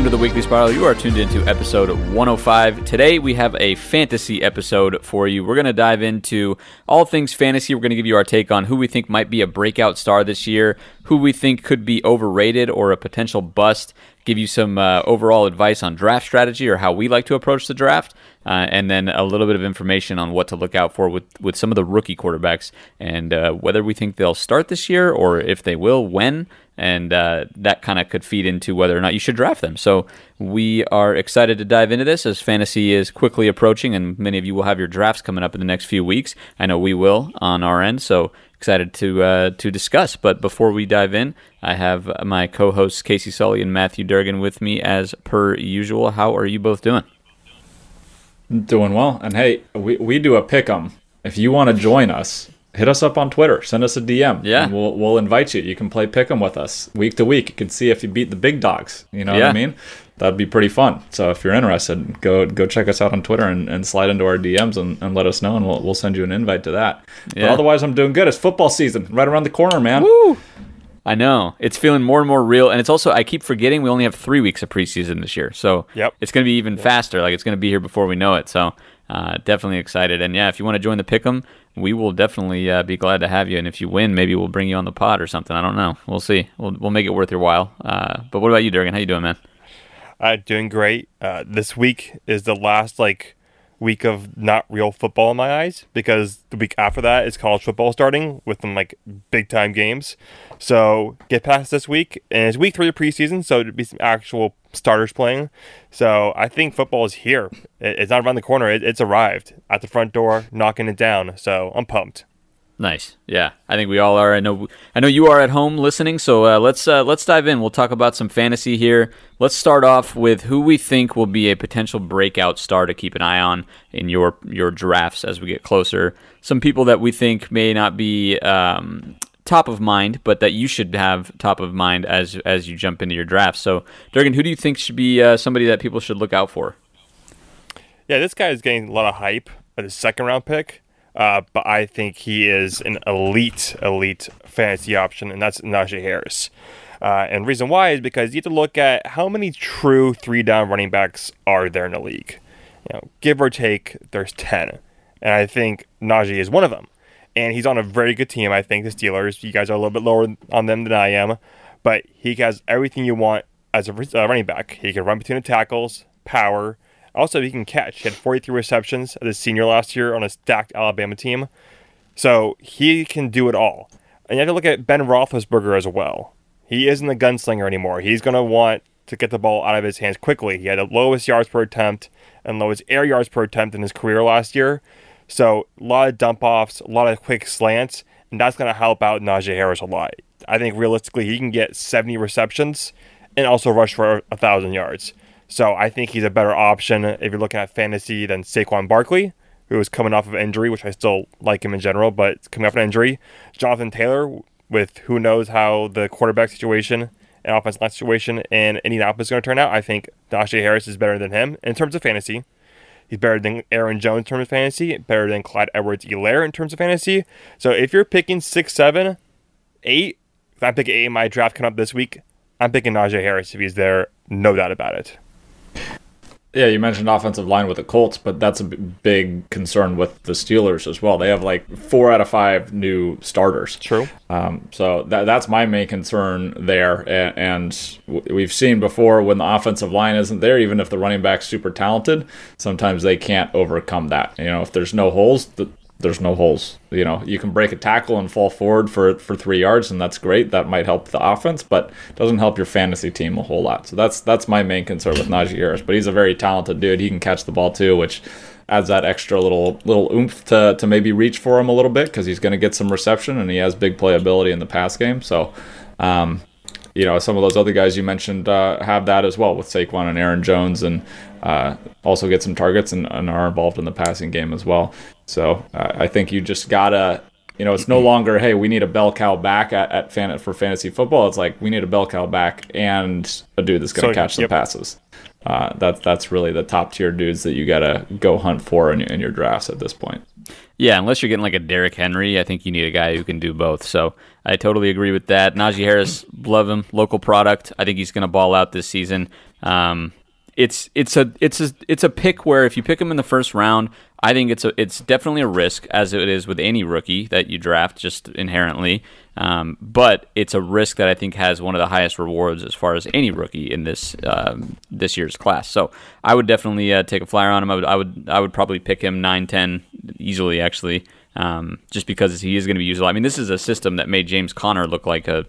welcome to the Weekly Spiral. You are tuned into episode 105. Today we have a fantasy episode for you. We're going to dive into all things fantasy. We're going to give you our take on who we think might be a breakout star this year, who we think could be overrated or a potential bust, give you some uh, overall advice on draft strategy or how we like to approach the draft, uh, and then a little bit of information on what to look out for with, with some of the rookie quarterbacks and uh, whether we think they'll start this year or if they will, when and uh, that kind of could feed into whether or not you should draft them. So we are excited to dive into this as fantasy is quickly approaching, and many of you will have your drafts coming up in the next few weeks. I know we will on our end, so excited to uh, to discuss. But before we dive in, I have my co-hosts Casey Sully and Matthew Durgan with me as per usual. How are you both doing? Doing well, and hey, we we do a pick 'em. If you want to join us, hit us up on Twitter. Send us a DM. Yeah. And we'll, we'll invite you. You can play pick 'em with us week to week. You can see if you beat the big dogs. You know Yeah. what I mean? That'd be pretty fun. So if you're interested, go go check us out on Twitter and, and slide into our DMs and, and let us know, and we'll, we'll send you an invite to that. Yeah. But otherwise, I'm doing good. It's football season right around the corner, man. Woo! I know it's feeling more and more real, and it's also I keep forgetting we only have three weeks of preseason this year, so Yep. it's going to be even faster. Like it's going to be here before we know it. So uh, definitely excited, and yeah, if you want to join the pick'em, we will definitely uh, be glad to have you. And if you win, maybe we'll bring you on the pod or something. I don't know. We'll see. We'll we'll make it worth your while. Uh, but what about you, Durgan? How you doing, man? Uh, doing great. Uh, this week is the last like week of not real football in my eyes because the week after that is college football starting with some like big time games. So get past this week and it's week three of preseason, so it'd be some actual starters playing. So I think football is here. It's not around the corner. It's arrived at the front door, knocking it down. So I'm pumped. Nice. Yeah, I think we all are. I know. I know you are at home listening. So uh, let's uh, let's dive in. We'll talk about some fantasy here. Let's start off with who we think will be a potential breakout star to keep an eye on in your your drafts as we get closer. Some people that we think may not be um, top of mind, but that you should have top of mind as as you jump into your draft. So, Durgan, who do you think should be uh, somebody that people should look out for? Yeah, this guy is getting a lot of hype at his second round pick, uh, but I think he is an elite, elite fantasy option, and that's Najee Harris. Uh, and reason why is because you have to look at how many true three down running backs are there in the league. You know, give or take, there's ten, and I think Najee is one of them. And he's on a very good team. I think the Steelers. You guys are a little bit lower on them than I am, but he has everything you want as a uh, running back. He can run between the tackles, power. Also, he can catch. He had 43 receptions as a senior last year on a stacked Alabama team. So he can do it all. And you have to look at Ben Roethlisberger as well. He isn't a gunslinger anymore. He's going to want to get the ball out of his hands quickly. He had the lowest yards per attempt and lowest air yards per attempt in his career last year. So a lot of dump offs, a lot of quick slants, and that's going to help out Najee Harris a lot. I think realistically he can get 70 receptions and also rush for a thousand yards. So I think he's a better option if you're looking at fantasy than Saquon Barkley, who is coming off of injury, which I still like him in general, but coming off an injury. Jonathan Taylor, with who knows how the quarterback situation and offensive line situation in Indianapolis is going to turn out. I think Najee Harris is better than him in terms of fantasy. He's better than Aaron Jones in terms of fantasy, better than Clyde Edwards-Helaire in terms of fantasy. So if you're picking six, seven, eight, if I'm picking eight in my draft coming up this week, I'm picking Najee Harris if he's there, no doubt about it. Yeah, you mentioned offensive line with the Colts, but that's a big concern with the Steelers as well. They have like four out of five new starters. True. Um, so that, that's my main concern there. And, we've seen before when the offensive line isn't there, even if the running back's super talented, sometimes they can't overcome that. You know, if there's no holes, th- there's no holes. You know, you can break a tackle and fall forward for, for three yards, and that's great. That might help the offense, but doesn't help your fantasy team a whole lot. So that's that's my main concern with Najee Harris. But he's a very talented dude. He can catch the ball too, which adds that extra little little oomph to, to maybe reach for him a little bit because he's going to get some reception and he has big playability in the pass game. So, um, you know, some of those other guys you mentioned uh, have that as well with Saquon and Aaron Jones, and uh, also get some targets and, and are involved in the passing game as well. So I think you just gotta, you know, it's no longer hey we need a bell cow back at, at fan for fantasy football. It's like we need a bell cow back and a dude that's gonna So, catch the passes. Uh, that's that's really the top tier dudes that you gotta go hunt for in, your- in your drafts at this point. Yeah, unless you're getting like a Derrick Henry, I think you need a guy who can do both. So I totally agree with that. Najee Harris, love him, local product. I think he's going to ball out this season. Um, it's it's a it's a it's a pick where if you pick him in the first round, I think it's a it's definitely a risk as it is with any rookie that you draft just inherently. Um, but it's a risk that I think has one of the highest rewards as far as any rookie in this um, this year's class. So I would definitely uh, take a flyer on him. I would I would I would probably pick him 9-10 easily actually, um, just because he is going to be useful. I mean, this is a system that made James Conner look like a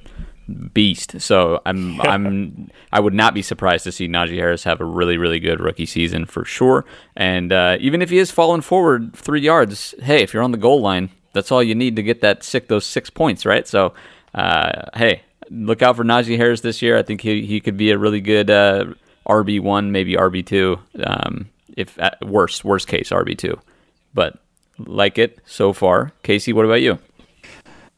beast. So I'm I'm I would not be surprised to see Najee Harris have a really really good rookie season for sure. And uh, even if he has fallen forward three yards, hey, if you're on the goal line, that's all you need to get that six those six points, right? So, uh, hey, look out for Najee Harris this year. I think he he could be a really good uh, RB one, maybe RB two, um, if at worst worst case RB two. But like it so far. Casey, what about you?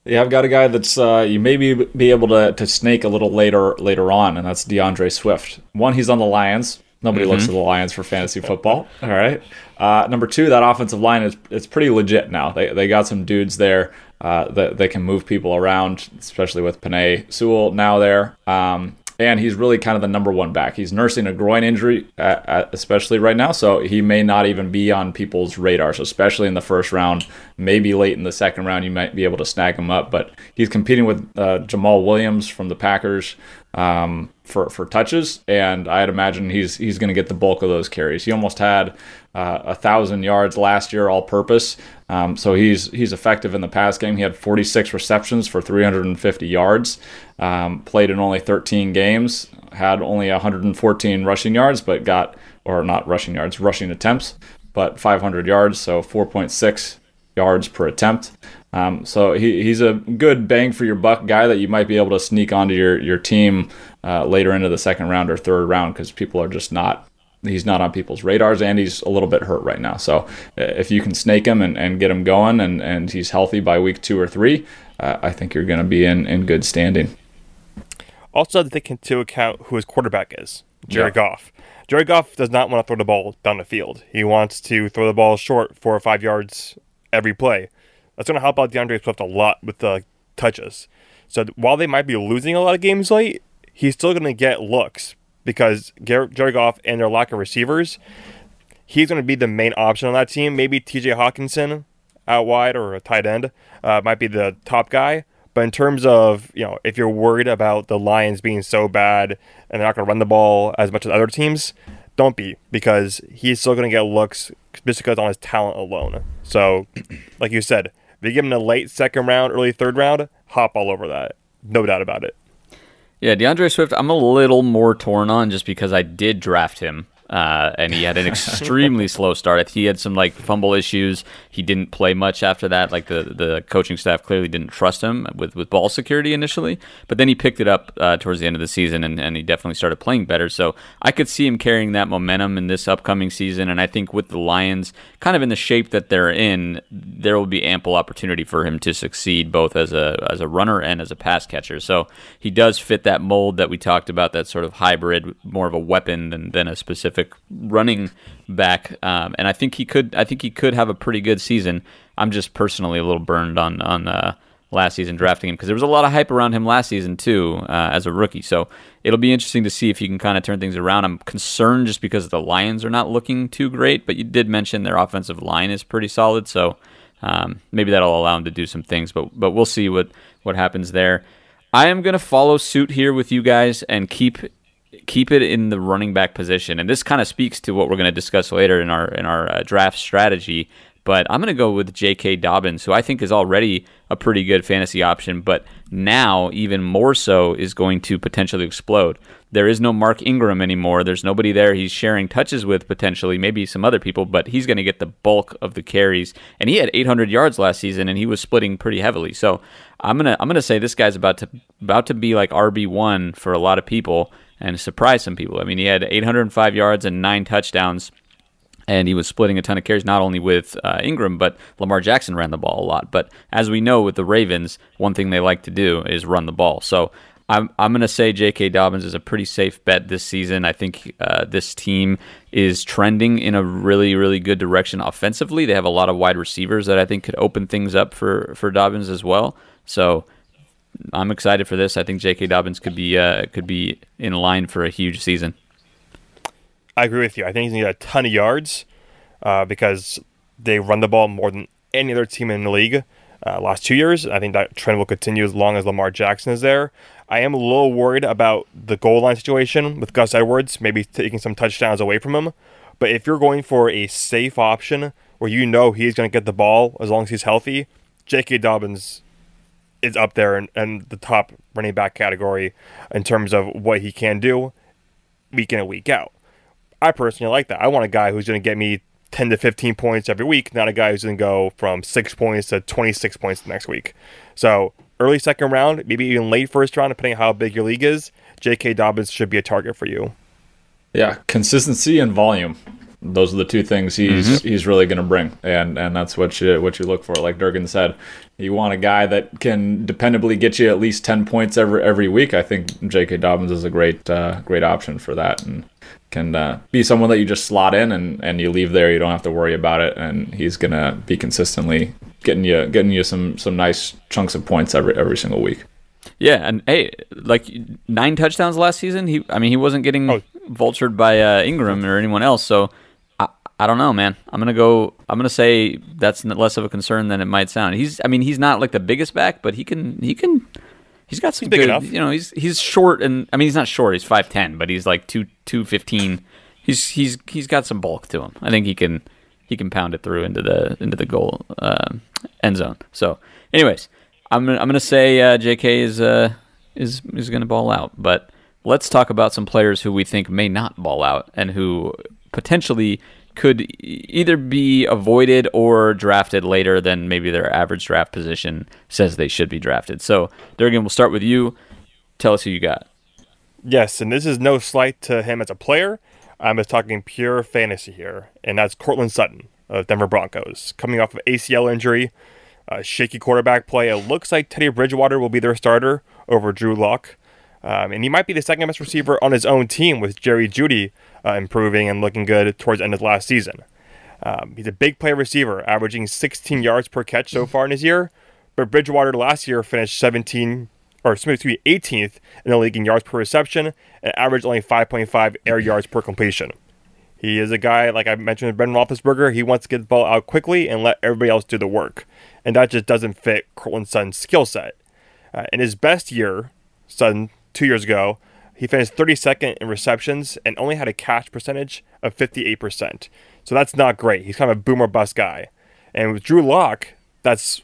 Yeah, I've got a guy that's uh, you maybe be able to, to snake a little later later on, and that's D'Andre Swift. One, he's on the Lions. Nobody mm-hmm. looks at the Lions for fantasy football. All right. Uh, number two, that offensive line is it's pretty legit now. They, they got some dudes there uh, that they can move people around, especially with Penei Sewell now there. Um, and he's really kind of the number one back. He's nursing a groin injury, uh, uh, especially right now, so he may not even be on people's radars, especially in the first round. Maybe late in the second round, you might be able to snag him up. But he's competing with uh, Jamaal Williams from the Packers um, for for touches, and I'd imagine he's he's going to get the bulk of those carries. He almost had uh, a thousand yards last year, all purpose. Um, so he's he's effective in the pass game. He had 46 receptions for 350 yards. Um, played in only 13 games. Had only 114 rushing yards, but got or not rushing yards, rushing attempts, but 500 yards. So 4.6 yards per attempt. Um, so he, he's a good bang for your buck guy that you might be able to sneak onto your your team uh, later into the second round or third round because people are just not he's not on people's radars and he's a little bit hurt right now. So uh, if you can snake him and, and get him going and, and he's healthy by week two or three, uh, I think you're going to be in, in good standing. Also, to take into account who his quarterback is, Jared yeah. Goff. Jared Goff does not want to throw the ball down the field. He wants to throw the ball short four or five yards every play. That's going to help out D'Andre Swift a lot with the touches. So while they might be losing a lot of games late, he's still going to get looks because Jared Goff and their lack of receivers, he's going to be the main option on that team. Maybe T.J. Hockenson out wide or a tight end uh, might be the top guy. But in terms of you know, if you're worried about the Lions being so bad and they're not going to run the ball as much as other teams, don't be because he's still going to get looks just because on his talent alone. So, like you said, if you give him a late second round, early third round, hop all over that. No doubt about it. Yeah, D'Andre Swift, I'm a little more torn on just because I did draft him uh, and he had an extremely slow start. He had some like fumble issues. He didn't play much after that. Like the the coaching staff clearly didn't trust him with, with ball security initially, but then he picked it up uh, towards the end of the season and, and he definitely started playing better. So I could see him carrying that momentum in this upcoming season. And I think with the Lions kind of in the shape that they're in, there will be ample opportunity for him to succeed both as a as a runner and as a pass catcher. So he does fit that mold that we talked about, that sort of hybrid, more of a weapon than, than a specific running back, um, and I think he could. I think he could have a pretty good season. I'm just personally a little burned on on uh, last season drafting him because there was a lot of hype around him last season too uh, as a rookie. So it'll be interesting to see if he can kind of turn things around. I'm concerned just because the Lions are not looking too great, but you did mention their offensive line is pretty solid, so um, maybe that'll allow him to do some things. But but we'll see what what happens there. I am going to follow suit here with you guys and keep keep it in the running back position. And this kind of speaks to what we're going to discuss later in our in our uh, draft strategy. But I'm going to go with J.K. Dobbins, who I think is already a pretty good fantasy option, but now even more so is going to potentially explode. There is no Mark Ingram anymore. There's nobody there he's sharing touches with potentially, maybe some other people, but he's going to get the bulk of the carries. And he had 800 yards last season, and he was splitting pretty heavily. So I'm gonna I'm gonna say this guy's about to about to be like RB one for a lot of people and surprised some people. I mean, he had 805 yards and nine touchdowns, and he was splitting a ton of carries not only with uh, Ingram, but Lamar Jackson ran the ball a lot. But as we know with the Ravens, one thing they like to do is run the ball. So I'm I'm going to say J.K. Dobbins is a pretty safe bet this season. I think uh, this team is trending in a really really good direction offensively. They have a lot of wide receivers that I think could open things up for for Dobbins as well. So I'm excited for this. I think J.K. Dobbins could be uh, could be in line for a huge season. I agree with you. I think he's going to get a ton of yards uh, because they run the ball more than any other team in the league uh, last two years. I think that trend will continue as long as Lamar Jackson is there. I am a little worried about the goal line situation with Gus Edwards, maybe taking some touchdowns away from him. But if you're going for a safe option where you know he's going to get the ball as long as he's healthy, J.K. Dobbins is up there in, in the top running back category in terms of what he can do week in and week out. I personally like that. I want a guy who's going to get me 10 to 15 points every week, not a guy who's going to go from six points to 26 points the next week. So early second round, maybe even late first round, depending on how big your league is, J.K. Dobbins should be a target for you. Yeah, consistency and volume. Those are the two things he's mm-hmm. he's really going to bring, and and that's what you what you look for. Like Durgan said, you want a guy that can dependably get you at least ten points every every week. I think J.K. Dobbins is a great uh, great option for that, and can uh, be someone that you just slot in and, and you leave there. You don't have to worry about it, and he's gonna be consistently getting you getting you some some nice chunks of points every every single week. Yeah, and hey, like nine touchdowns last season. He, I mean, he wasn't getting oh. vultured by uh, Ingram or anyone else. So I, don't know, man. I'm gonna go. I'm gonna say that's less of a concern than it might sound. He's, I mean, he's not like the biggest back, but he can, he can He's got some he's big good, enough. You know, he's he's short and I mean he's not short. He's five ten, but he's like two two fifteen. He's he's he's got some bulk to him. I think he can he can pound it through into the into the goal uh, end zone. So, anyways, I'm I'm gonna say uh, J.K. is uh, is is gonna ball out, but let's talk about some players who we think may not ball out and who potentially could either be avoided or drafted later than maybe their average draft position says they should be drafted. So, Durgan, we'll start with you. Tell us who you got. Yes, and this is no slight to him as a player. I'm just talking pure fantasy here, and that's Courtland Sutton of Denver Broncos, coming off of ACL injury, shaky quarterback play. It looks like Teddy Bridgewater will be their starter over Drew Lock, um, and he might be the second best receiver on his own team with Jerry Jeudy uh, improving and looking good towards the end of last season. Um, he's a big play receiver, averaging 16 yards per catch so far in his year. But Bridgewater last year finished 17 or excuse me, 18th in the league in yards per reception and averaged only 5.5 air yards per completion. He is a guy, like I mentioned with Brendan Roethlisberger, he wants to get the ball out quickly and let everybody else do the work. And that just doesn't fit Courtland Sutton's skill set. Uh, in his best year, Sutton, two years ago, he finished 32nd in receptions and only had a catch percentage of 58%. So that's not great. He's kind of a boomer bust guy. And with Drew Lock, that's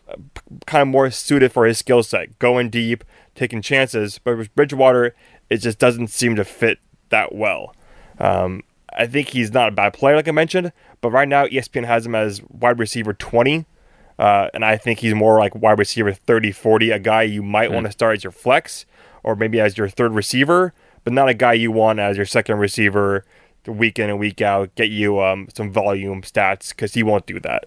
kind of more suited for his skill set, going deep, taking chances. But with Bridgewater, it just doesn't seem to fit that well. Um, I think he's not a bad player, like I mentioned, but right now ESPN has him as wide receiver 20. Uh, and I think he's more like wide receiver 30 40, a guy you might mm. want to start as your flex or maybe as your third receiver, but not a guy you want as your second receiver the week in and week out, get you um, some volume stats because he won't do that.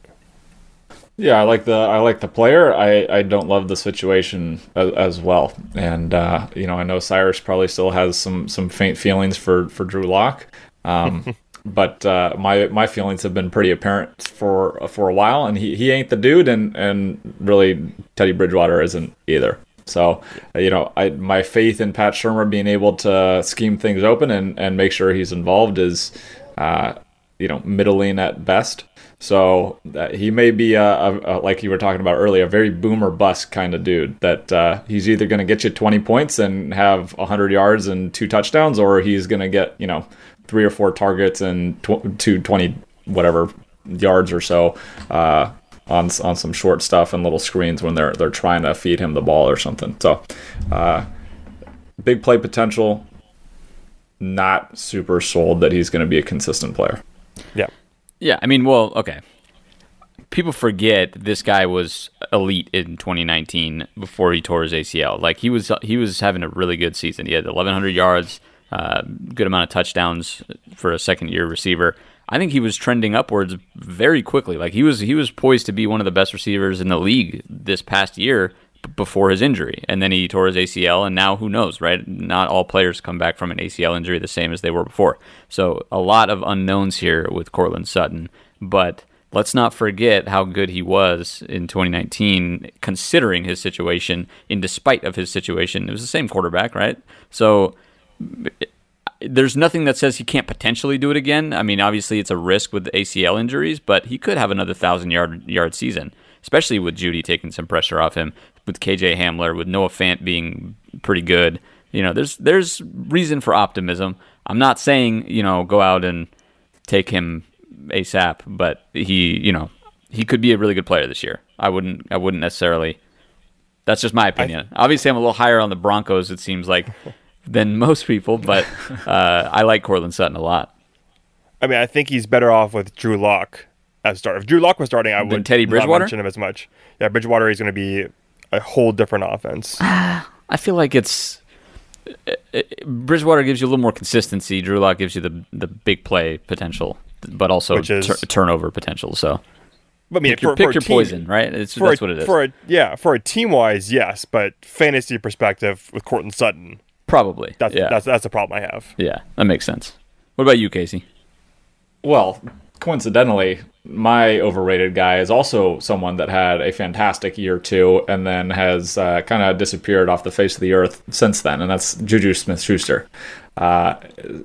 Yeah, I like the I like the player. I, I don't love the situation as, as well, and uh, you know I know Cyrus probably still has some some faint feelings for for Drew Lock, um, but uh, my my feelings have been pretty apparent for for a while, and he, he ain't the dude, and and really Teddy Bridgewater isn't either. So, you know, I, my faith in Pat Shurmur being able to scheme things open and, and make sure he's involved is, uh, you know, middling at best. So uh, he may be, a, a, a, like you were talking about earlier, a very boomer bust kind of dude. That uh, he's either going to get you 20 points and have 100 yards and two touchdowns, or he's going to get, you know, three or four targets and tw- two 20 whatever yards or so uh, on on some short stuff and little screens when they're they're trying to feed him the ball or something. So, uh, big play potential. Not super sold that he's going to be a consistent player. Yeah. Yeah, I mean, well, okay. People forget this guy was elite in 2019 before he tore his ACL. Like he was, he was having a really good season. He had 1,100 yards, uh, good amount of touchdowns for a second year receiver. I think he was trending upwards very quickly. Like he was he was poised to be one of the best receivers in the league this past year before his injury, and then he tore his ACL, and now who knows, right? Not all players come back from an ACL injury the same as they were before. So a lot of unknowns here with Courtland Sutton, but let's not forget how good he was in 2019, considering his situation. In despite of his situation, it was the same quarterback, right? So there's nothing that says he can't potentially do it again. I mean, obviously it's a risk with ACL injuries, but he could have another thousand yard yard season, especially with Jeudy taking some pressure off him, with KJ Hamler, with Noah Fant being pretty good. You know, there's there's reason for optimism. I'm not saying you know go out and take him ASAP, but he you know he could be a really good player this year. I wouldn't I wouldn't necessarily. That's just my opinion. Obviously, I'm a little higher on the Broncos. It seems like than most people, but uh, I like Courtland Sutton a lot. I mean, I think he's better off with Drew Lock as starter. If Drew Lock was starting, I would Teddy Bridgewater? not mention him as much. Yeah, Bridgewater is going to be a whole different offense. I feel like it's Bridgewater gives you a little more consistency. Drew Lock gives you the the big play potential, but also is- tur- turnover potential. So But I mean, pick your, pick for your team- poison, right? It's, that's a, what it is. For a, yeah, for a team wise, yes, but fantasy perspective with Courtland Sutton, Probably. that's yeah. that's that's the problem I have. yeah, that makes sense. What about you, Casey? Well, coincidentally, my overrated guy is also someone that had a fantastic year too, and then has uh, kind of disappeared off the face of the earth since then, and that's Juju Smith-Schuster. Uh,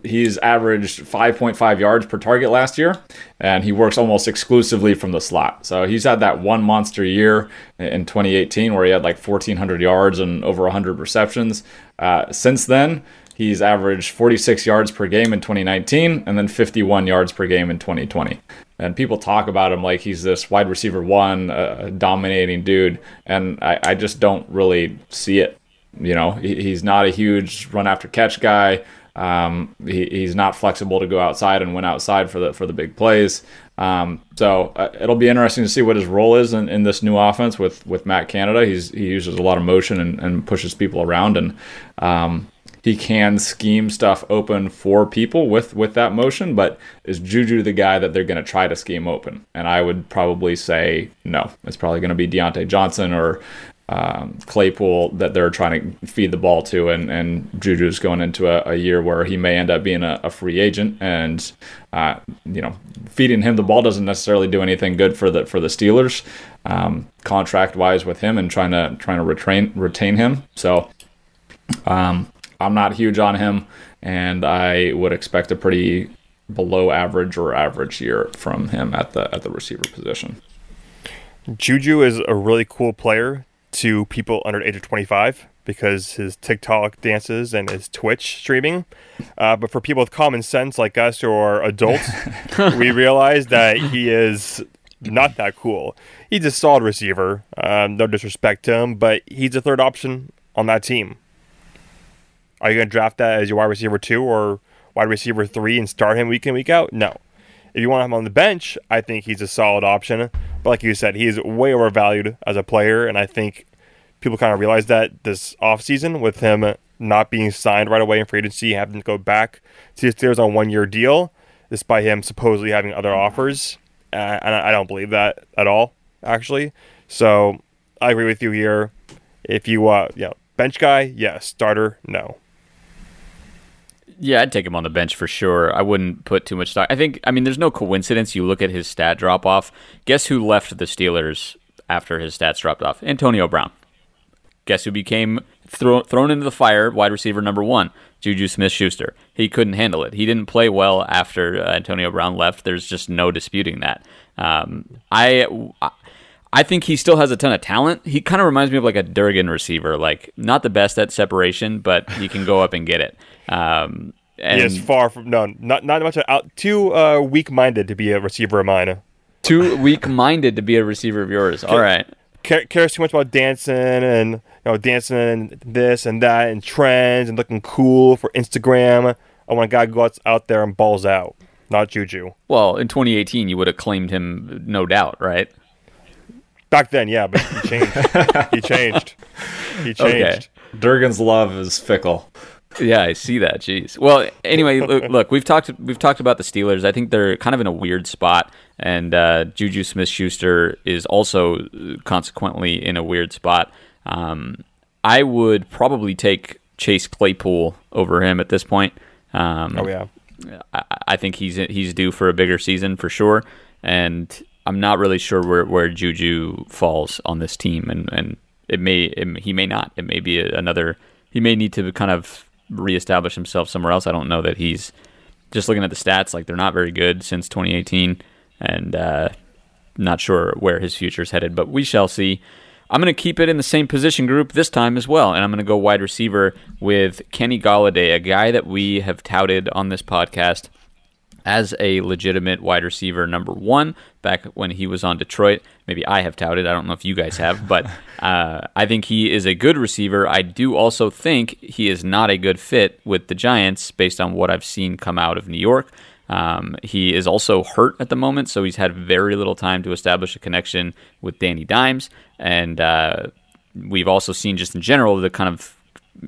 he's averaged 5.5 yards per target last year, and he works almost exclusively from the slot. So he's had that one monster year in 2018 where he had like 1,400 yards and over 100 receptions. Uh, since then, He's averaged 46 yards per game in 2019 and then 51 yards per game in 2020. And people talk about him like he's this wide receiver one, uh, dominating dude. And I, I just don't really see it. You know, he, he's not a huge run after catch guy. Um, he, he's not flexible to go outside and win outside for the for the big plays. Um, so uh, it'll be interesting to see what his role is in, in this new offense with with Matt Canada. He's he uses a lot of motion and, and pushes people around, and um, he can scheme stuff open for people with with that motion. But is Juju the guy that they're going to try to scheme open? And I would probably say no. It's probably going to be Diontae Johnson or um, Claypool that they're trying to feed the ball to, and, and Juju's going into a, a year where he may end up being a, a free agent, and uh, you know, feeding him the ball doesn't necessarily do anything good for the for the Steelers, um, contract wise with him, and trying to trying to retain retain him. So, um, I'm not huge on him, and I would expect a pretty below average or average year from him at the at the receiver position. Juju is a really cool player to people under the age of 25 because his TikTok dances and his Twitch streaming. Uh, but for people with common sense like us who are adults, we realize that he is not that cool. He's a solid receiver. Um, no disrespect to him, but he's a third option on that team. Are you going to draft that as your wide receiver two or wide receiver three and start him week in, week out? No. If you want him on the bench, I think he's a solid option. But like you said, he's way overvalued as a player, and I think people kind of realize that this offseason with him not being signed right away in free agency, having to go back to the Steelers on one year deal, despite him supposedly having other offers. Uh, and I don't believe that at all, actually. So I agree with you here. If you, uh, yeah, bench guy, yes. Starter, no. Yeah, I'd take him on the bench for sure. I wouldn't put too much stock. I think, I mean, there's no coincidence. You look at his stat drop off. Guess who left the Steelers after his stats dropped off? Antonio Brown. Guess who became throw, thrown into the fire, wide receiver number one? Juju Smith Schuster. He couldn't handle it. He didn't play well after uh, Antonio Brown left. There's just no disputing that. Um, I. I think he still has a ton of talent. He kind of reminds me of like a Durgan receiver, like not the best at separation, but he can go up and get it. Um, and He is far from no, not not much out. Too uh, weak-minded to be a receiver of mine. too weak-minded to be a receiver of yours. All right. Care, cares too much about dancing and you know dancing and this and that and trends and looking cool for Instagram. I want a guy who goes out there and balls out, not Juju. Well, in 2018, you would have claimed him, no doubt, right? Back then, yeah, but he changed. he changed. He changed. Okay. Durgan's love is fickle. Yeah, I see that. Jeez. Well, anyway, look, look, we've talked we've talked about the Steelers. I think they're kind of in a weird spot, and uh, Juju Smith-Schuster is also uh, consequently in a weird spot. Um, I would probably take Chase Claypool over him at this point. Um, oh yeah, I, I, think he's he's due for a bigger season for sure, and I'm not really sure where, where Juju falls on this team, and, and it may it, he may not. It may be another. He may need to kind of reestablish himself somewhere else. I don't know that he's just looking at the stats like they're not very good since 2018, and uh, not sure where his future is headed. But we shall see. I'm going to keep it in the same position group this time as well, and I'm going to go wide receiver with Kenny Golladay, a guy that we have touted on this podcast as a legitimate wide receiver number one back when he was on Detroit. Maybe I have touted. I don't know if you guys have, but uh, I think he is a good receiver. I do also think he is not a good fit with the Giants based on what I've seen come out of New York. Um, he is also hurt at the moment, so he's had very little time to establish a connection with Danny Dimes. And uh, we've also seen, just in general, the kind of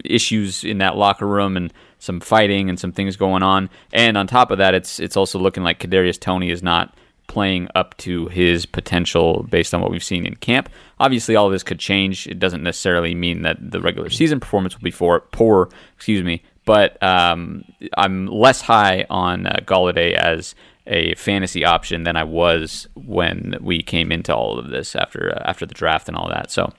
issues in that locker room and some fighting and some things going on. And on top of that, it's it's also looking like Kadarius Toney is not playing up to his potential based on what we've seen in camp. Obviously, all of this could change. It doesn't necessarily mean that the regular season performance will be for, poor. Excuse me, but um, I'm less high on uh, Golladay as a fantasy option than I was when we came into all of this after uh, after the draft and all that. So, I'm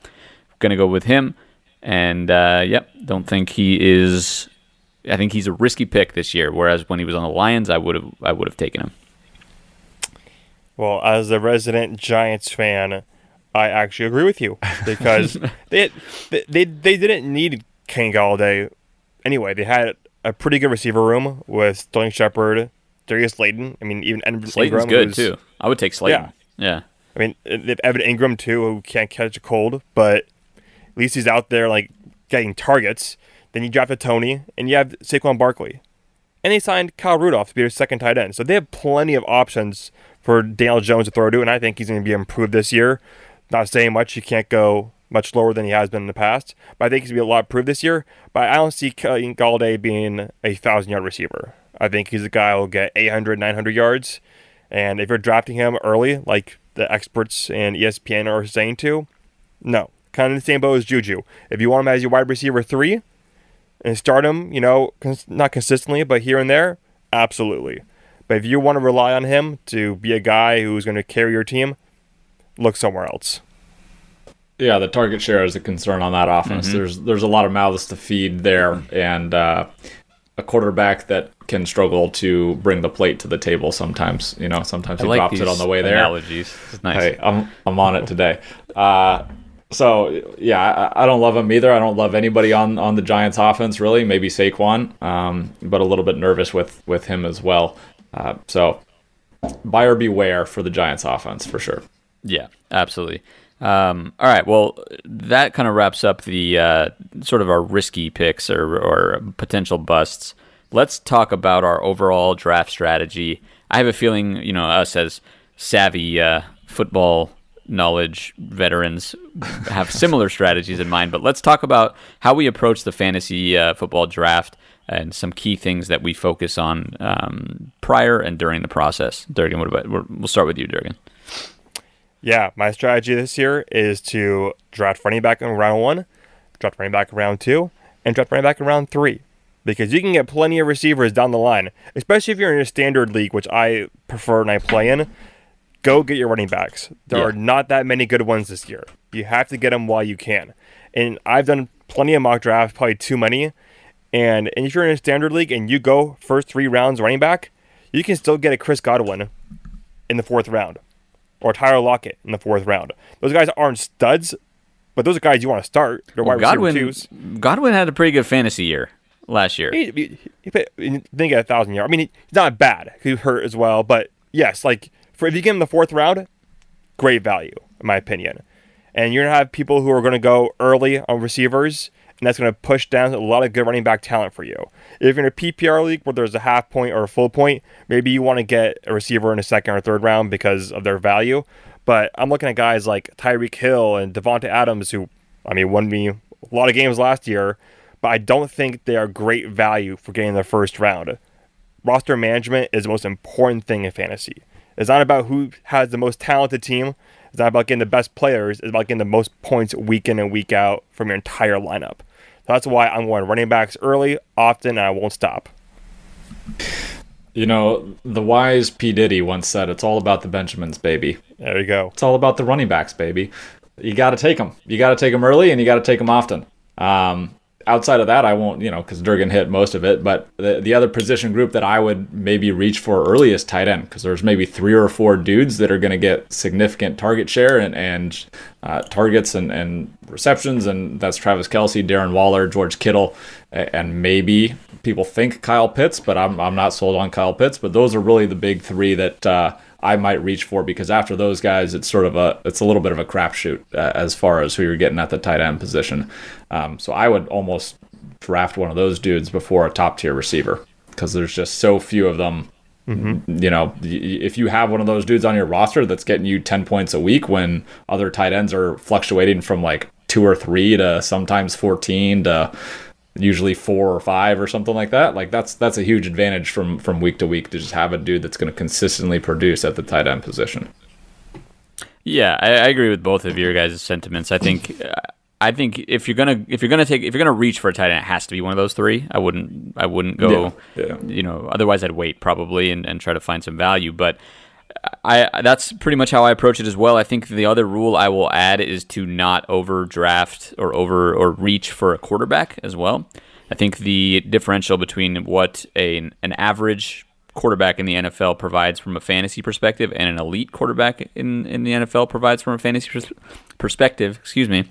gonna go with him. And uh, yep, don't think he is I think he's a risky pick this year. Whereas when he was on the Lions, I would have I would have taken him. Well, as a resident Giants fan, I actually agree with you because they, they they they didn't need Kenny Golladay anyway. They had a pretty good receiver room with Sterling Shepard, Darius Slayton. I mean, even Slayton's Ingram, good too. I would take Slayton. Yeah, yeah. I mean, they've Evan Engram too, who can't catch a cold, but at least he's out there like getting targets. Then you drafted Toney, and you have Saquon Barkley. And they signed Kyle Rudolph to be their second tight end. So they have plenty of options for Daniel Jones to throw to, and I think he's going to be improved this year. Not saying much, he can't go much lower than he has been in the past, but I think he's going to be a lot improved this year. But I don't see Golladay being a thousand yard receiver. I think he's a guy who will get 800, 900 yards. And if you're drafting him early, like the experts and ESPN are saying to, no. Kind of the same boat as Juju. If you want him as your wide receiver three, and start him, you know, cons- not consistently, but here and there, absolutely. But if you want to rely on him to be a guy who's going to carry your team, look somewhere else. Yeah, the target share is a concern on that offense. Mm-hmm. There's there's a lot of mouths to feed there, and uh, a quarterback that can struggle to bring the plate to the table sometimes. You know, sometimes he like drops it on the way there. Analogies, nice. Hey, I'm I'm on it today. Uh, so yeah, I, I, don't love him either. I don't love anybody on on the Giants offense really. Maybe Saquon, um, but a little bit nervous with with him as well. Uh, so buyer beware for the Giants offense for sure. Yeah, absolutely. Um, all right, well, that kind of wraps up the uh, sort of our risky picks or, or potential busts. Let's talk about our overall draft strategy. I have a feeling, you know, us as savvy uh, football knowledge veterans have similar strategies in mind. But let's talk about how we approach the fantasy uh, football draft and some key things that we focus on um, prior and during the process. Durgan, what about? We'll start with you, Durgan. Yeah, my strategy this year is to draft running back in round one, draft running back in round two, and draft running back in round three. Because you can get plenty of receivers down the line, especially if you're in a standard league, which I prefer and I play in go get your running backs. There yeah. are not that many good ones this year. You have to get them while you can. And I've done plenty of mock drafts, probably too many. And, and if you're in a standard league and you go first three rounds running back, you can still get a Chris Godwin in the fourth round or Tyler Lockett in the fourth round. Those guys aren't studs, but those are guys you want to start. They're well, wide Godwin, twos. Godwin had a pretty good fantasy year last year. He, he, he, he didn't get a thousand yards. I mean, he's not bad. He hurt as well, but yes, like for if you get him the fourth round, great value in my opinion. And you're gonna have people who are gonna go early on receivers, and that's gonna push down a lot of good running back talent for you. If you're in a PPR league where there's a half point or a full point, maybe you want to get a receiver in a second or third round because of their value. But I'm looking at guys like Tyreek Hill and Davante Adams, who I mean won me a lot of games last year, but I don't think they are great value for getting the first round. Roster management is the most important thing in fantasy. It's not about who has the most talented team, It's not about getting the best players. It's about getting the most points week in and week out from your entire lineup. So that's why I'm going running backs early, often, and I won't stop. You know, the wise P. Diddy once said, it's all about the Benjamins, baby. There you go. It's all about the running backs, baby. You got to take them. You got to take them early and you got to take them often. Um, outside of that, I won't, you know, because Durgan hit most of it. But the, the other position group that I would maybe reach for early is tight end, because there's maybe three or four dudes that are going to get significant target share and, and uh, targets and, and receptions. And that's Travis Kelce, Darren Waller, George Kittle, and maybe people think Kyle Pitts, but I'm, I'm not sold on Kyle Pitts. But those are really the big three that. Uh, I might reach for because after those guys, it's sort of a it's a little bit of a crapshoot uh, as far as who you're getting at the tight end position. Um, so I would almost draft one of those dudes before a top tier receiver because there's just so few of them. Mm-hmm. You know, if you have one of those dudes on your roster that's getting you 10 points a week when other tight ends are fluctuating from like two or three to sometimes 14 to usually four or five or something like that. Like that's that's a huge advantage from from week to week to just have a dude that's going to consistently produce at the tight end position. Yeah, I, I agree with both of your guys' sentiments. I think. I think if you're gonna if you're gonna take if you're gonna reach for a tight end, it has to be one of those three. I wouldn't I wouldn't go. Yeah, yeah. You know, otherwise I'd wait probably and, and try to find some value. But I that's pretty much how I approach it as well. I think the other rule I will add is to not overdraft or over or reach for a quarterback as well. I think the differential between what a, an average quarterback in the NFL provides from a fantasy perspective and an elite quarterback in, in the NFL provides from a fantasy pers- perspective, excuse me,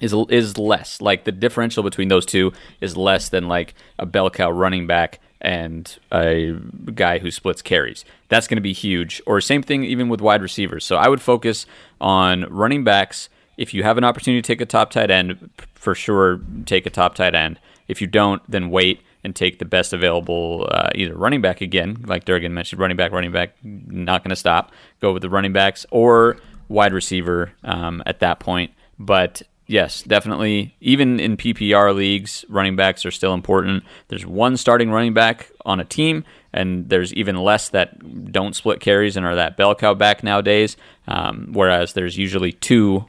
is is less. Like the differential between those two is less than like a bell cow running back and a guy who splits carries. That's going to be huge. Or same thing even with wide receivers. So I would focus on running backs. If you have an opportunity to take a top tight end, for sure take a top tight end. If you don't, then wait and take the best available uh, either running back again, like Durgan mentioned, running back, running back, not going to stop. Go with the running backs or wide receiver um, at that point. But Yes, definitely. Even in PPR leagues, running backs are still important. There's one starting running back on a team, and there's even less that don't split carries and are that bell cow back nowadays. Um, whereas there's usually two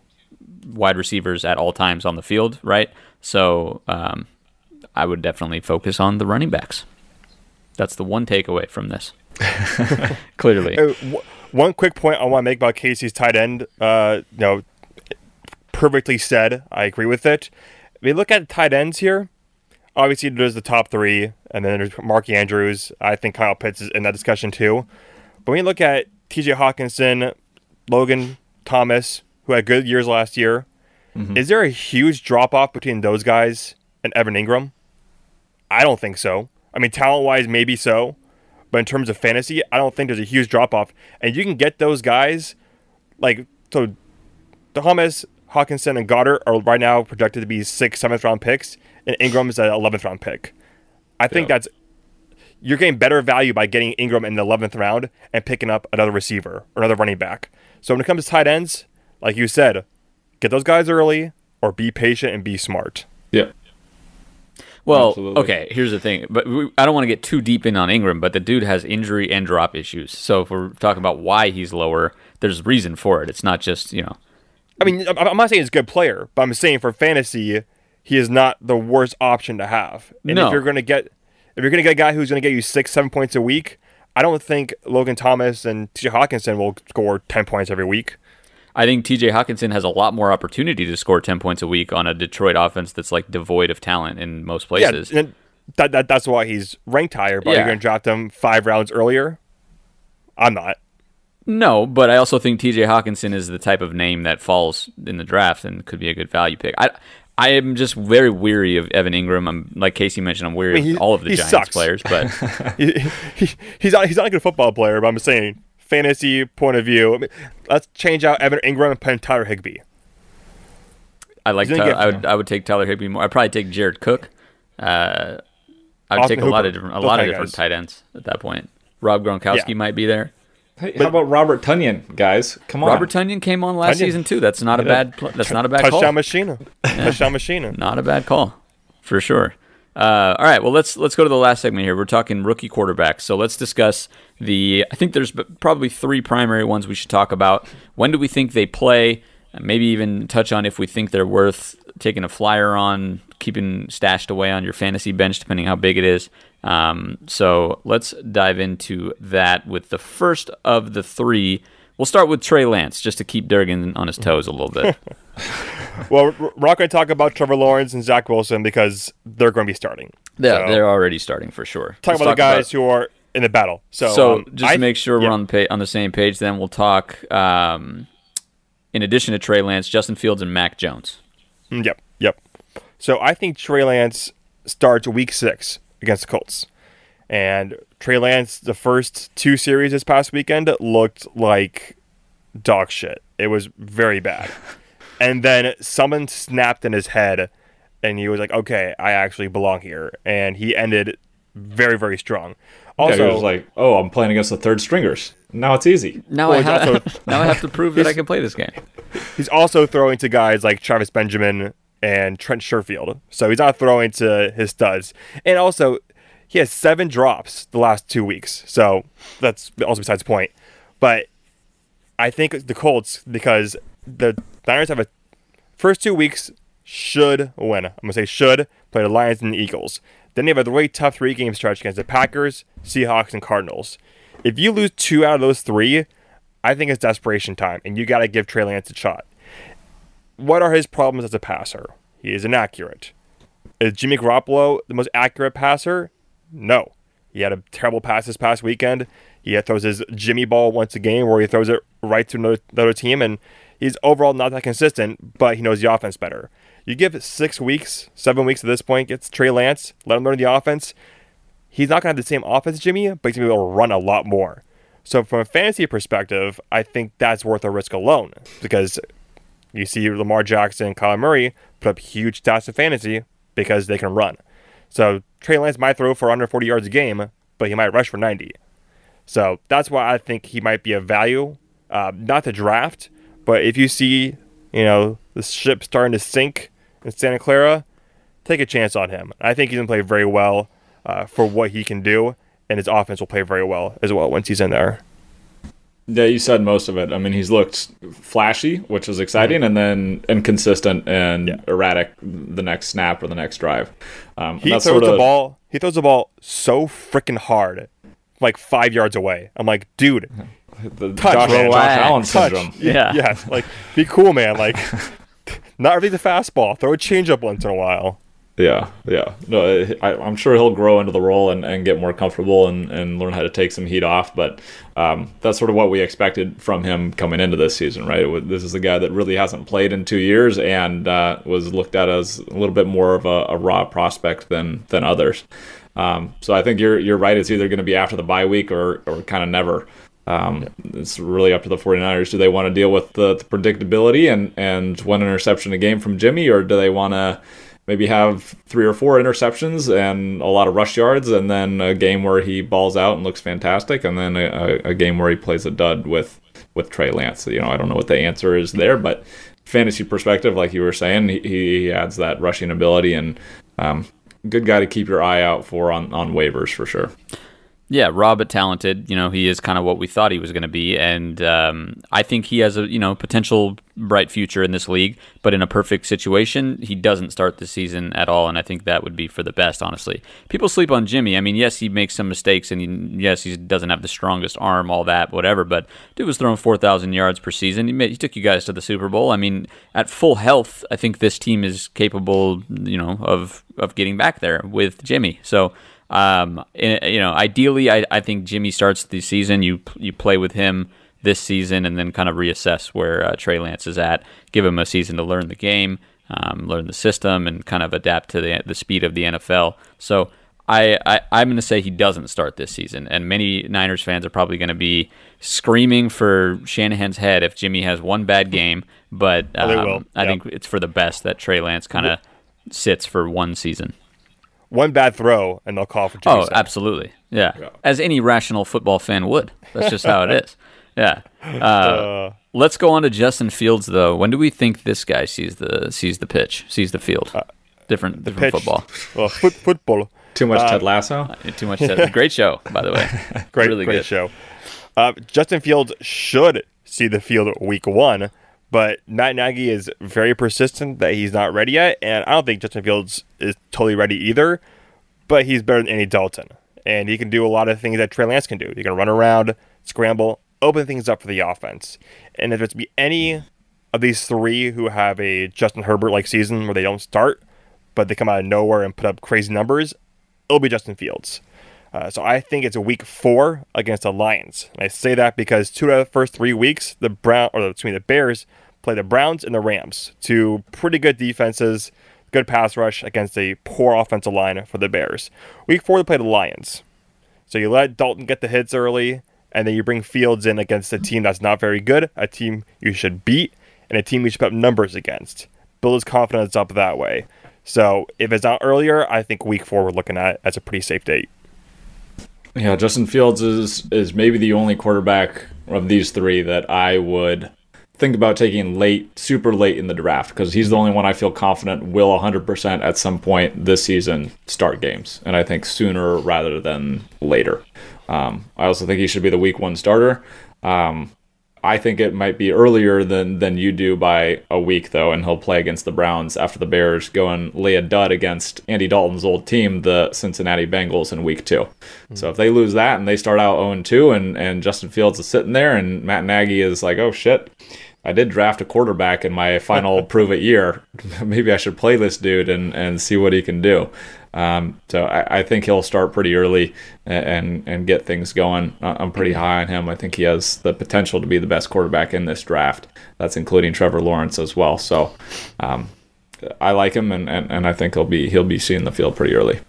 wide receivers at all times on the field, right? So um, I would definitely focus on the running backs. That's the one takeaway from this. Clearly. Uh, one quick point I want to make about Casey's tight end. Uh, you know, perfectly said. I agree with it. If we look at tight ends here, obviously there's the top three, and then there's Mark Andrews. I think Kyle Pitts is in that discussion too. But when you look at TJ Hockenson, Logan Thomas, who had good years last year, mm-hmm. is there a huge drop off between those guys and Evan Engram? I don't think so. I mean, talent wise, maybe so. But in terms of fantasy, I don't think there's a huge drop off. And you can get those guys, like, so Thomas, Hockenson and Goddard are right now projected to be sixth, seventh round picks, and Engram is an eleventh round pick. I think yeah. that's you're getting better value by getting Engram in the eleventh round and picking up another receiver or another running back. So when it comes to tight ends, like you said, get those guys early or be patient and be smart. Yeah. Well, Absolutely. okay. Here's the thing, but we, I don't want to get too deep in on Engram, but the dude has injury and drop issues. So if we're talking about why he's lower, there's reason for it. It's not just you know I mean, I'm not saying he's a good player, but I'm saying for fantasy, he is not the worst option to have. And no. if you're going to get, if you're going to get a guy who's going to get you six, seven points a week, I don't think Logan Thomas and T.J. Hockenson will score ten points every week. I think T.J. Hockenson has a lot more opportunity to score ten points a week on a Detroit offense that's like devoid of talent in most places. Yeah, and that, that that's why he's ranked higher. But yeah. you're going to draft him five rounds earlier. I'm not. No, but I also think T.J. Hockenson is the type of name that falls in the draft and could be a good value pick. I I am just very weary of Evan Engram. I'm like Casey mentioned. I'm weary I mean, he, of all of the Giants sucks. players, but he, he, he's not he's not a good football player. But I'm saying fantasy point of view. I mean, let's change out Evan Engram and put Tyler Higbee. I like. Tyler, I would. I would take Tyler Higbee more. I'd probably take Jared Cook. Uh, I would Austin take a Hooper. lot of different a lot of different guys. tight ends at that point. Rob Gronkowski yeah. might be there. Hey, but, how about Robert Tonyan, guys? Come on. Robert Tonyan came on last Tonyan. season too. That's not a bad. That's not a bad touchdown call. machine. Touchdown machine. Not a bad call, for sure. Uh, all right, well let's let's go to the last segment here. We're talking rookie quarterbacks, so let's discuss the. I think there's probably three primary ones we should talk about. When do we think they play? Maybe even touch on if we think they're worth taking a flyer on, keeping stashed away on your fantasy bench, depending how big it is. Um, so let's dive into that with the first of the three. We'll start with Trey Lance, just to keep Durgan on his toes a little bit. well, we're not going to talk about Trevor Lawrence and Zach Wilson because they're going to be starting. Yeah, so, they're already starting for sure. Talk Let's about talk the guys about, who are in the battle. So, so um, just I, to make sure yeah. we're on the pa- on the same page, then we'll talk. Um, in addition to Trey Lance, Justin Fields and Mac Jones. Mm, yep, yep. So I think Trey Lance starts Week Six against the Colts, and Trey Lance, the first two series this past weekend looked like dog shit. It was very bad. and then someone snapped in his head, and he was like, "Okay, I actually belong here." And he ended very, very strong. Also, yeah, he was like, "Oh, I'm playing against the third stringers. Now it's easy. Now well, I have, also, now I have to prove that I can play this game." He's also throwing to guys like Travis Benjamin and Trent Sherfield, so he's not throwing to his studs. And also, he has seven drops the last two weeks, so that's also besides the point. But I think the Colts because the Niners have a first two weeks should win. I'm gonna say should play the Lions and the Eagles. Then they have a really tough three game stretch against the Packers, Seahawks, and Cardinals. If you lose two out of those three, I think it's desperation time, and you got to give Trey Lance a shot. What are his problems as a passer? He is inaccurate. Is Jimmy Garoppolo the most accurate passer? No. He had a terrible pass this past weekend. He throws his Jimmy ball once a game where he throws it right to another, another team, and he's overall not that consistent, but he knows the offense better. You give six weeks, seven weeks at this point, gets Trey Lance, let him learn the offense. He's not going to have the same offense, Jimmy, but he's going to be able to run a lot more. So, from a fantasy perspective, I think that's worth a risk alone because you see Lamar Jackson and Kyler Murray put up huge stats in fantasy because they can run. So, Trey Lance might throw for under 40 yards a game, but he might rush for 90. So that's why I think he might be a value, uh, not to draft, but if you see, you know, the ship starting to sink in Santa Clara, take a chance on him. I think he's going to play very well uh, for what he can do, and his offense will play very well as well once he's in there. Yeah, you said most of it. I mean, he's looked flashy, which is exciting, mm-hmm. and then inconsistent and yeah. erratic the next snap or the next drive. Um, he throws sort of, the ball. He throws the ball so freaking hard like five yards away. I'm like, dude, the touch, Josh, Josh Allen syndrome. Yeah, yeah, like be cool, man. Like, not really the fastball. Throw a changeup once in a while. Yeah, yeah. No, I, am sure he'll grow into the role and, and get more comfortable and, and learn how to take some heat off. But um, that's sort of what we expected from him coming into this season, right? This is a guy that really hasn't played in two years and uh, was looked at as a little bit more of a, a raw prospect than than others. Um, so I think you're you're right. It's either going to be after the bye week or or kind of never. Um, yeah. It's really up to the 49ers. Do they want to deal with the, the, predictability and and one interception a game from Jimmy, or do they want to maybe have three or four interceptions and a lot of rush yards, and then a game where he balls out and looks fantastic, and then a, a game where he plays a dud with with Trey Lance? You know, I don't know what the answer is there, but fantasy perspective, like you were saying, he, he adds that rushing ability and um, good guy to keep your eye out for on, on waivers for sure. Yeah, but talented. You know, he is kind of what we thought he was going to be, and um, I think he has a you know potential bright future in this league. But in a perfect situation, he doesn't start the season at all, and I think that would be for the best. Honestly, people sleep on Jimmy. I mean, yes, he makes some mistakes, and he, yes, he doesn't have the strongest arm, all that, whatever. But dude was throwing four thousand yards per season. He, made, he took you guys to the Super Bowl. I mean, at full health, I think this team is capable, you know, of of getting back there with Jimmy. So. Um, you know, ideally, I, I think Jimmy starts the season. You you play with him this season, and then kind of reassess where uh, Trey Lance is at. Give him a season to learn the game, um, learn the system, and kind of adapt to the the speed of the NFL. So. I, I, I'm going to say he doesn't start this season, and many Niners fans are probably going to be screaming for Shanahan's head if Jimmy has one bad game. But um, I think it's for the best that Trey Lance kind of sits for one season one bad throw and they'll call for Jimmy. Oh, absolutely. Yeah. yeah. As any rational football fan would. That's just how it is. Yeah. Uh, uh, let's go on to Justin Fields though. When do we think this guy sees the sees the pitch, sees the field? Uh, different different pitch. football. Well, foot, football. Too much Ted Lasso. Uh, Too much Ted. Great show, by the way. Great, really great good. show. Uh, Justin Fields should see the field week one, but Matt Nagy is very persistent that he's not ready yet, and I don't think Justin Fields is totally ready either. But he's better than Andy Dalton, and he can do a lot of things that Trey Lance can do. He can run around, scramble, open things up for the offense. And if there's be any of these three who have a Justin Herbert like season where they don't start, but they come out of nowhere and put up crazy numbers, it'll be Justin Fields. Uh, so I think it's a week four against the Lions. And I say that because two of the first three weeks, the Brown or me, the Bears play the Browns and the Rams, two pretty good defenses, good pass rush against a poor offensive line for the Bears. Week four, they play the Lions. So you let Dalton get the hits early, and then you bring Fields in against a team that's not very good, a team you should beat, and a team you should put numbers against. Build his confidence up that way. So if it's not earlier, I think week four we're looking at as a pretty safe date. Yeah, Justin Fields is is maybe the only quarterback of these three that I would think about taking late, super late in the draft because he's the only one I feel confident will 100% at some point this season start games, and I think sooner rather than later. Um, I also think he should be the week one starter. Um, I think it might be earlier than than you do by a week though, and he'll play against the Browns after the Bears go and lay a dud against Andy Dalton's old team, the Cincinnati Bengals, in week 2 So if they lose that and they start out 0 2, and and Justin Fields is sitting there, and Matt Nagy is like, oh shit. I did draft a quarterback in my final prove it year. Maybe I should play this dude and, and see what he can do. Um, so I, I think he'll start pretty early and, and get things going. I'm pretty high on him. I think he has the potential to be the best quarterback in this draft. That's including Trevor Lawrence as well. So um, I like him, and, and, and I think he'll be he'll be seeing the field pretty early.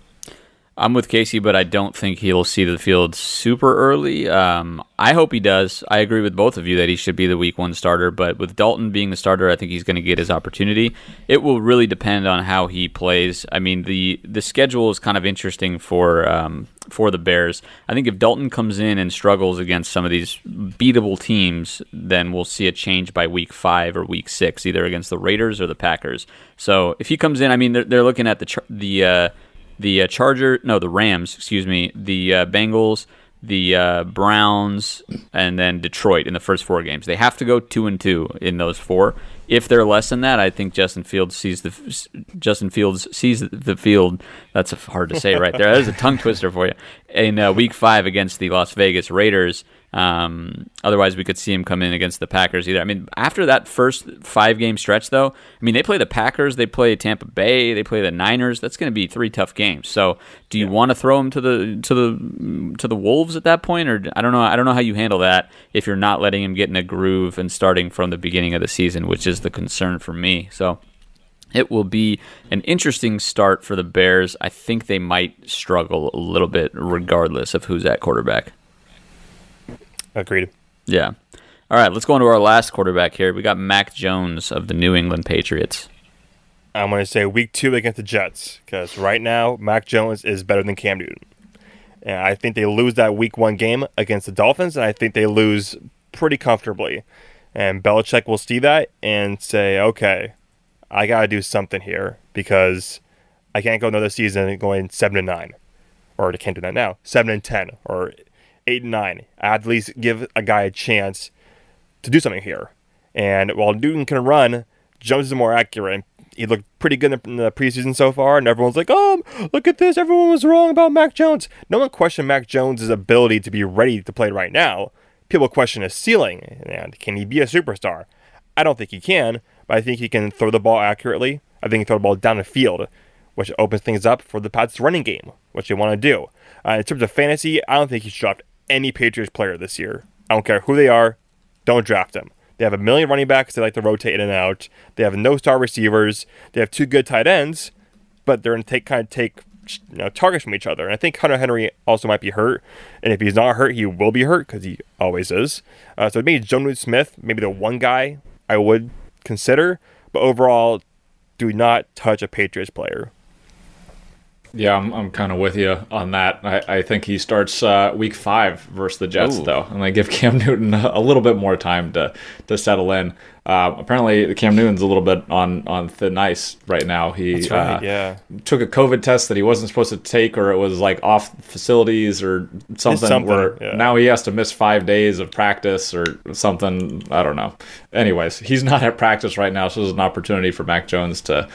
I'm with Casey, but I don't think he'll see the field super early. Um, I hope he does. I agree with both of you that he should be the week one starter, but with Dalton being the starter, I think he's going to get his opportunity. It will really depend on how he plays. I mean, the the schedule is kind of interesting for um, for the Bears. I think if Dalton comes in and struggles against some of these beatable teams, then we'll see a change by week five or week six, either against the Raiders or the Packers. So if he comes in, I mean, they're, they're looking at the the uh, the uh, Charger, no, the Rams, excuse me, the uh, Bengals, the uh, Browns, and then Detroit in the first four games. They have to go two and two in those four. If they're less than that, I think Justin Fields sees the Justin Fields sees the field. That's hard to say right there. That is a tongue twister for you. In uh, Week Five against the Las Vegas Raiders. Um, otherwise, we could see him come in against the Packers either. I mean, after that first five game stretch, though, I mean, they play the Packers, they play Tampa Bay, they play the Niners. That's going to be three tough games. So, do you want to throw him to the to the to the Wolves at that point, or I don't know. I don't know how you handle that if you're not letting him get in a groove and starting from the beginning of the season, which is the concern for me. So. It will be an interesting start for the Bears. I think they might struggle a little bit, regardless of who's at quarterback. Agreed. Yeah. All right, let's go on to our last quarterback here. We got Mac Jones of the New England Patriots. I'm going to say week two against the Jets because right now Mac Jones is better than Cam Newton, and I think they lose that week one game against the Dolphins, and I think they lose pretty comfortably. And Belichick will see that and say, "Okay, I got to do something here because I can't go another season going seven and nine, or I can't do that now, seven and ten, or eight and nine. At least give a guy a chance to do something here. And while Newton can run, Jones is more accurate. He looked pretty good in the preseason so far, and everyone's like, "Oh, look at this! Everyone was wrong about Mac Jones." No one questioned Mac Jones' ability to be ready to play right now. People question his ceiling and can he be a superstar? I don't think he can, but I think he can throw the ball accurately. I think he can throw the ball down the field, which opens things up for the Pats' running game, which they want to do. Uh, in terms of fantasy, I don't think he's draft any Patriots player this year. I don't care who they are, don't draft them. They have a million running backs they like to rotate in and out. They have no star receivers. They have two good tight ends, but they're going to take kind of take you know, targets from each other. And I think Hunter Henry also might be hurt. And if he's not hurt, he will be hurt because he always is. Uh, so maybe Jonnu Smith, maybe the one guy I would consider. But overall, do not touch a Patriots player. Yeah, I'm, I'm kind of with you on that. I, I think he starts uh, week five versus the Jets, Ooh. though, and they give Cam Newton a, a, little bit more time to to settle in. Uh, apparently, Cam Newton's a little bit on, on thin ice right now. He right, uh, yeah. took a COVID test that he wasn't supposed to take, or it was like off facilities or something. something where yeah. now he has to miss five days of practice or something. I don't know. Anyways, he's not at practice right now, so there's an opportunity for Mac Jones to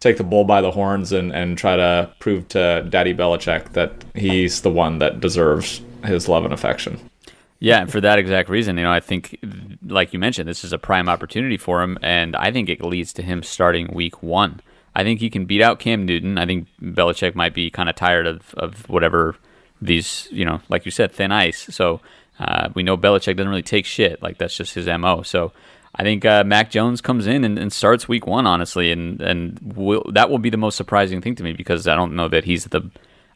take the bull by the horns and, and try to prove to Daddy Belichick that he's the one that deserves his love and affection. Yeah, and for that exact reason, you know, I think, like you mentioned, this is a prime opportunity for him, and I think it leads to him starting week one. I think he can beat out Cam Newton. I think Belichick might be kind of tired of, of whatever these, you know, like you said, thin ice. So uh, we know Belichick doesn't really take shit. Like that's just his mo. So I think uh, Mac Jones comes in and, and, starts week one, honestly, and and will, that will be the most surprising thing to me because I don't know that he's the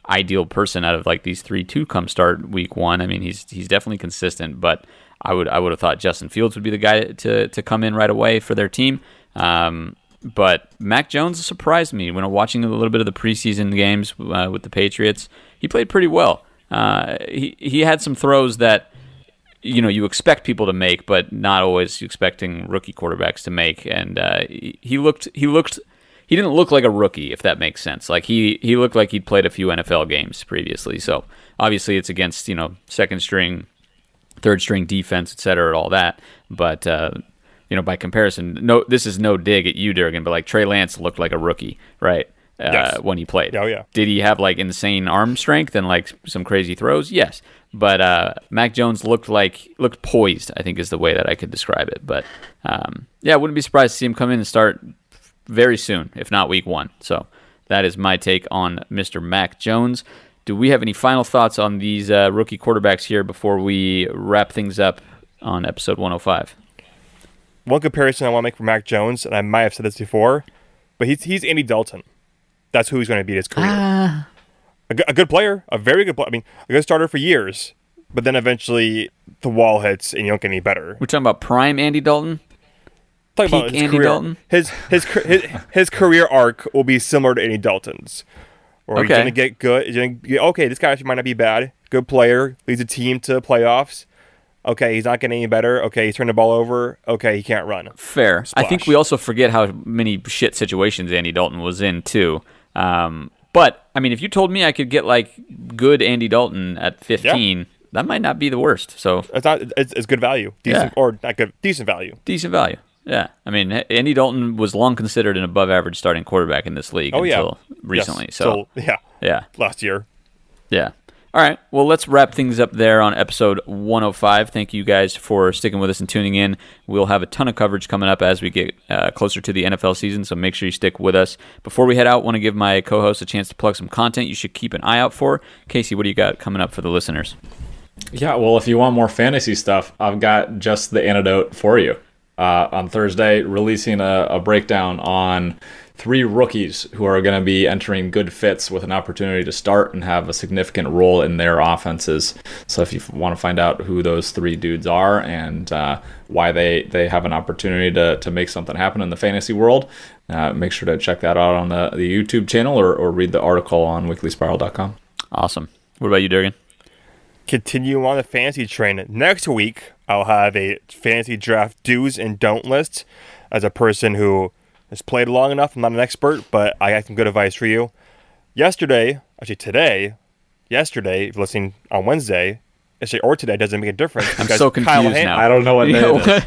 ideal person out of like these three to come start week one. I mean, he's he's definitely consistent, but I would I would have thought Justin Fields would be the guy to to come in right away for their team. Um, but Mac Jones surprised me when watching a little bit of the preseason games uh, with the Patriots. He played pretty well. Uh, he he had some throws that you know you expect people to make, but not always expecting rookie quarterbacks to make. And uh, he looked he looked he didn't look like a rookie, if that makes sense. Like he he looked like he'd played a few NFL games previously. So obviously it's against you know second string, third string defense, et cetera, all that. But uh, you know by comparison, no, this is no dig at you, Durgan, but like Trey Lance looked like a rookie, right? Uh, yes. when he played. Oh yeah. Did he have like insane arm strength and like some crazy throws? Yes. But uh, Mac Jones looked like looked poised. I think is the way that I could describe it. But um, yeah, I wouldn't be surprised to see him come in and start very soon, if not week one. So that is my take on Mr. Mac Jones. Do we have any final thoughts on these uh, rookie quarterbacks here before we wrap things up on episode 105? One comparison I want to make for Mac Jones, and I might have said this before, but he's he's Andy Dalton. That's who he's going to beat his career. Uh, a, good player, a very good player. I mean, a good starter for years, but then eventually the wall hits and you don't get any better. We're talking about prime Andy Dalton. Talking about his Andy career. Dalton. His his, his his career arc will be similar to Andy Dalton's. Or okay. he's to get good. He's gonna get, okay, this guy actually might not be bad. Good player, leads a team to playoffs. Okay, he's not getting any better. Okay, he's turned the ball over. Okay, he can't run. Fair. Splash. I think we also forget how many shit situations Andy Dalton was in too. Um, but I mean, if you told me I could get like good Andy Dalton at 15, yeah. that might not be the worst. So it's not. It's, it's good value, decent yeah. or not good, decent value. Decent value. Yeah, I mean, Andy Dalton was long considered an above-average starting quarterback in this league oh, until yeah. recently. Yes. So, yeah, yeah, last year. Yeah, all right. Well, let's wrap things up there on episode 105. Thank you guys for sticking with us and tuning in. We'll have a ton of coverage coming up as we get uh, closer to the NFL season, so make sure you stick with us. Before we head out, want to give my co-host a chance to plug some content you should keep an eye out for. Casey, what do you got coming up for the listeners? Yeah, well, if you want more fantasy stuff, I've got just the antidote for you. Uh, on Thursday, releasing a, a breakdown on three rookies who are going to be entering good fits with an opportunity to start and have a significant role in their offenses. So if you want to find out who those three dudes are and uh, why they, they have an opportunity to, to make something happen in the fantasy world, uh, make sure to check that out on the, the YouTube channel or, or read the article on weeklyspiral.com. Awesome. What about you, Durgan? Continue on the fantasy train. Next week, I'll have a fantasy draft do's and don't list as a person who has played long enough. I'm not an expert, but I have some good advice for you. Yesterday, actually today, yesterday, if you're listening on Wednesday, yesterday or today doesn't make a difference. I'm so confused now. I don't know what day it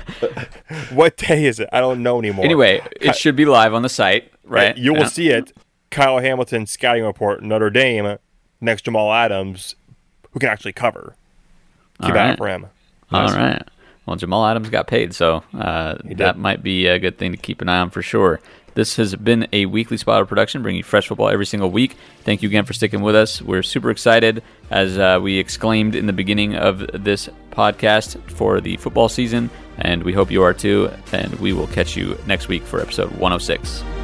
is. what day is it? I don't know anymore. Anyway, it should be live on the site, right? You will yeah. see it. Kyle Hamilton scouting report, Notre Dame, next Jamal Adams, who can actually cover. Keep All right. for him. All right. Well, Jamal Adams got paid, so uh, that might be a good thing to keep an eye on for sure. This has been a Weekly Spiral production, bringing you fresh football every single week. Thank you again for sticking with us. We're super excited, as uh, we exclaimed in the beginning of this podcast, for the football season, and we hope you are too. And we will catch you next week for episode 106.